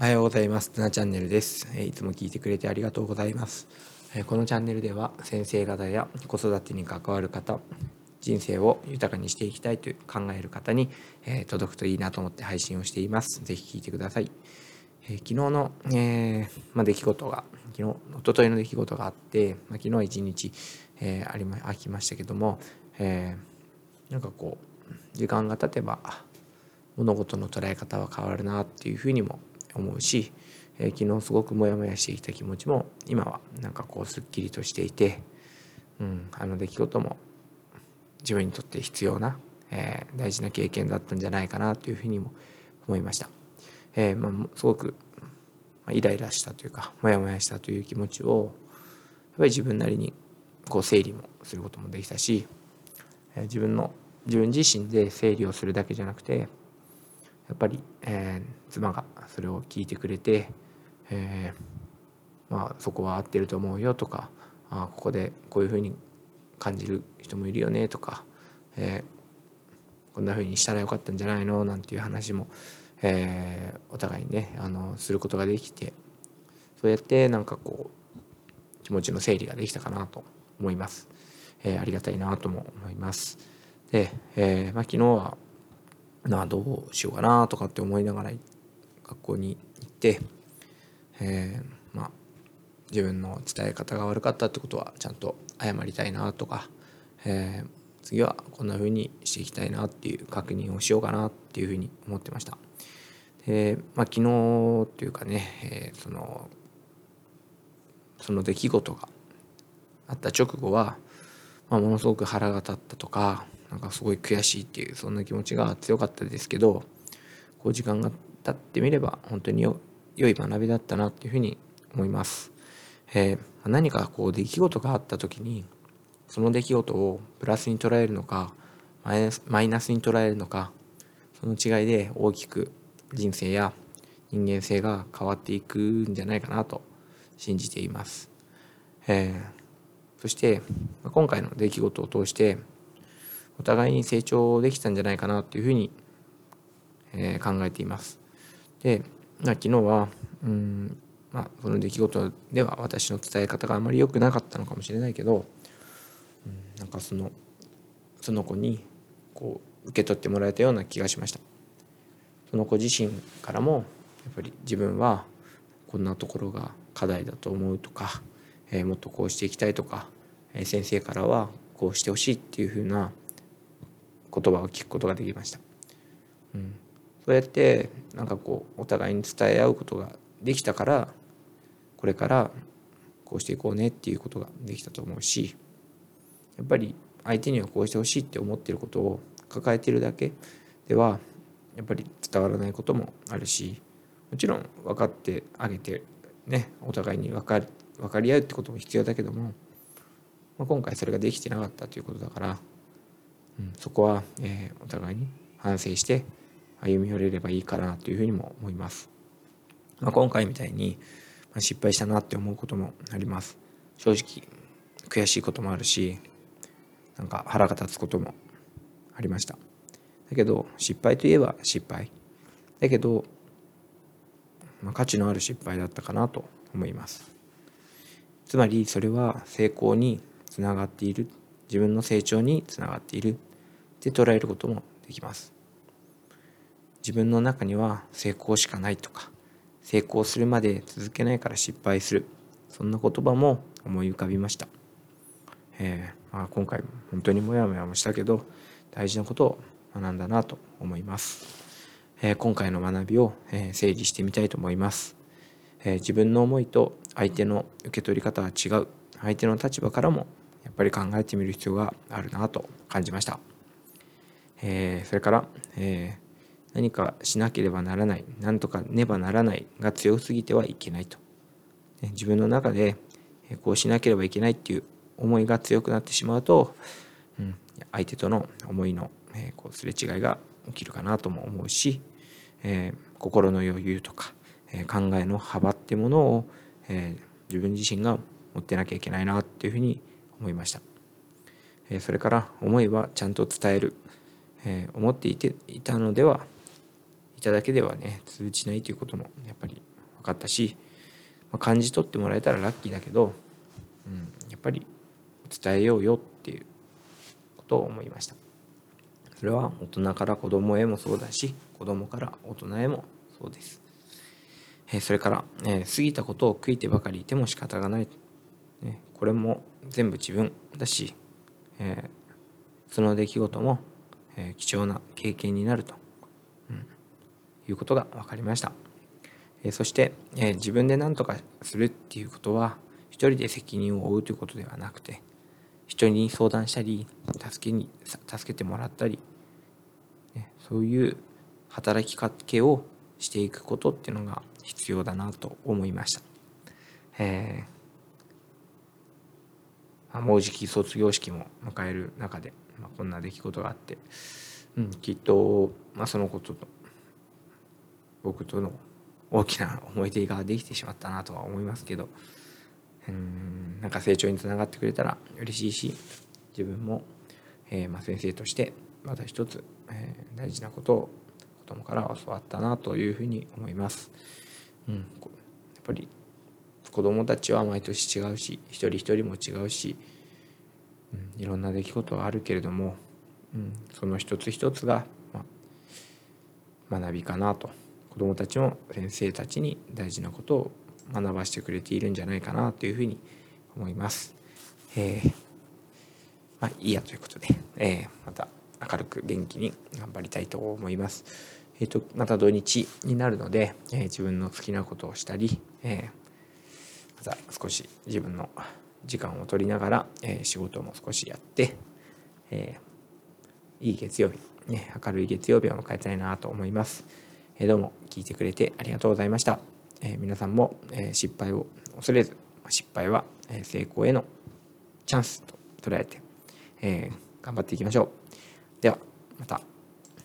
おはようございます。なチャンネルです。いつも聞いてくれてありがとうございます。このチャンネルでは先生方や子育てに関わる方、人生を豊かにしていきたいと考える方に届くといいなと思って配信をしています。ぜひ聞いてください。昨日の、えーまあ、出来事が、昨日、おとといの出来事があって、まあ、昨日は一日、えー、ありま、あきましたけども、えー、なんかこう、時間が経てば、物事の捉え方は変わるなっていうふうにも思うし、えー、昨日すごくモヤモヤしてきた気持ちも今はなんかこうすっきりとしていて、うん、あの出来事も自分にとって必要な、えー、大事な経験だったんじゃないかなというふうにも思いました。えー、まあ、すごくイライラしたというかモヤモヤしたという気持ちをやっぱり自分なりにこう整理もすることもできたし、えー、自分の自分自身で整理をするだけじゃなくてやっぱり、えー、妻がそれを聞いてくれて、えー、まあ、そこは合ってると思うよとかあここでこういうふうに感じる人もいるよねとか、えー、こんなふうにしたらよかったんじゃないの？なんていう話も、えー、お互いにねあのすることができてそうやってなんかこう気持ちの整理ができたかなと思います。えー、ありがたいなとも思います。で、えーまあ、昨日はなどうしようかなとかって思いながら学校に行って、えー、まあ自分の伝え方が悪かったってことはちゃんと謝りたいなとか、えー、次はこんな風にしていきたいなっていう確認をしようかなっていうふうに思ってました。で、まあ、昨日っていうかね、えー、そのその出来事があった直後は、まあ、ものすごく腹が立ったとかなんかすごい悔しいっていうそんな気持ちが強かったですけどこう時間が経ってみれば本当に良い学びだったなっていうふうに思います。えー、何かこう出来事があった時にその出来事をプラスに捉えるのかマイナスに捉えるのかその違いで大きく人生や人間性が変わっていくんじゃないかなと信じています。えー、そして今回の出来事を通してお互いに成長できたんじゃないかなというふうに、えー、考えています。で、まあ、昨日はうんまあその出来事では私の伝え方があまり良くなかったのかもしれないけど、うん、なんかそのその子にこう受け取ってもらえたような気がしました。その子自身からもやっぱり自分はこんなところが課題だと思うとか、えー、もっとこうしていきたいとか、えー、先生からはこうしてほしいっていうふうな言葉を聞くことができました。そうやってなんかこうお互いに伝え合うことができたからこれからこうしていこうねっていうことができたと思うしやっぱり相手にはこうしてほしいって思ってることを抱えてるだけではやっぱり伝わらないこともあるしもちろん分かってあげてねお互いに分か分かり合うってことも必要だけども、まあ、今回それができてなかったということだからうん、そこは、えー、お互いに反省して歩み寄れればいいかなというふうにも思います。まあ、今回みたいに、ま、失敗したなって思うこともあります。正直悔しいこともあるしなんか腹が立つこともありました。だけど失敗といえば失敗。だけど、まあ、価値のある失敗だったかなと思います。つまりそれは成功につながっている自分の成長につながっているって捉えることもできます。自分の中には成功しかないとか成功するまで続けないから失敗する。そんな言葉も思い浮かびました、えー、まあ、今回本当にモヤモヤもしたけど大事なことを学んだなと思います、えー、今回の学びを、え整理してみたいと思います、え自分の思いと相手の受け取り方は違う。相手の立場からもやっぱり考えてみる必要があるなと感じました。えー、それから、えー、何かしなければならない何とかねばならないが強すぎてはいけないと、自分の中でこうしなければいけないっていう思いが強くなってしまうと、うん、相手との思いの、えー、こうすれ違いが起きるかなとも思うし、えー、心の余裕とか、えー、考えの幅っていうものを、え、自分自身が持ってなきゃいけないなっていうふうに思いました。えそれから思いはちゃんと伝えるえ、思っていていたのではいただけではね通じないということもやっぱり分かったし、まあ、感じ取ってもらえたらラッキーだけど、うん、やっぱり伝えようよっていうことを思いました。それは大人から子供へもそうだし子供から大人へもそうです、え、それから、え、過ぎたことを悔いてばかりいても仕方がない、ね、これも全部自分だし、え、その出来事も、え貴重な経験になると、いうことが分かりました、えそして、え自分で何とかするっていうことは一人で責任を負うということではなくて人に相談したり助けに助けてもらったり、ね、そういう働きかけをしていくことっていうのが必要だなと思いました。えー、もうじき卒業式も迎える中で、まあ、こんな出来事があって、うん、きっと、まあ、そのことと僕との大きな思い出ができてしまったなとは思いますけどうんなんか成長につながってくれたら嬉しいし自分も、えー、まあ、先生としてまた一つ、えー、大事なことを子供から教わったなというふうに思います。うん、やっぱり子供たちは毎年違うし一人一人も違うし、うん、いろんな出来事はあるけれども、うん、その一つ一つが、まあ、学びかなと子供たちも先生たちに大事なことを学ばせてくれているんじゃないかなというふうに思います。えー、まあいいやということで、えー、また明るく元気に頑張りたいと思います。えーと、また土日になるので、えー、自分の好きなことをしたり、えー、また少し自分の時間を取りながら、えー、仕事も少しやって、えー、いい月曜日、ね、明るい月曜日を迎えたいなと思います。えー、どうも聞いてくれてありがとうございました。えー、皆さんも、えー、失敗を恐れず失敗は、え成功へのチャンスと捉えて、え頑張っていきましょう。ではまた。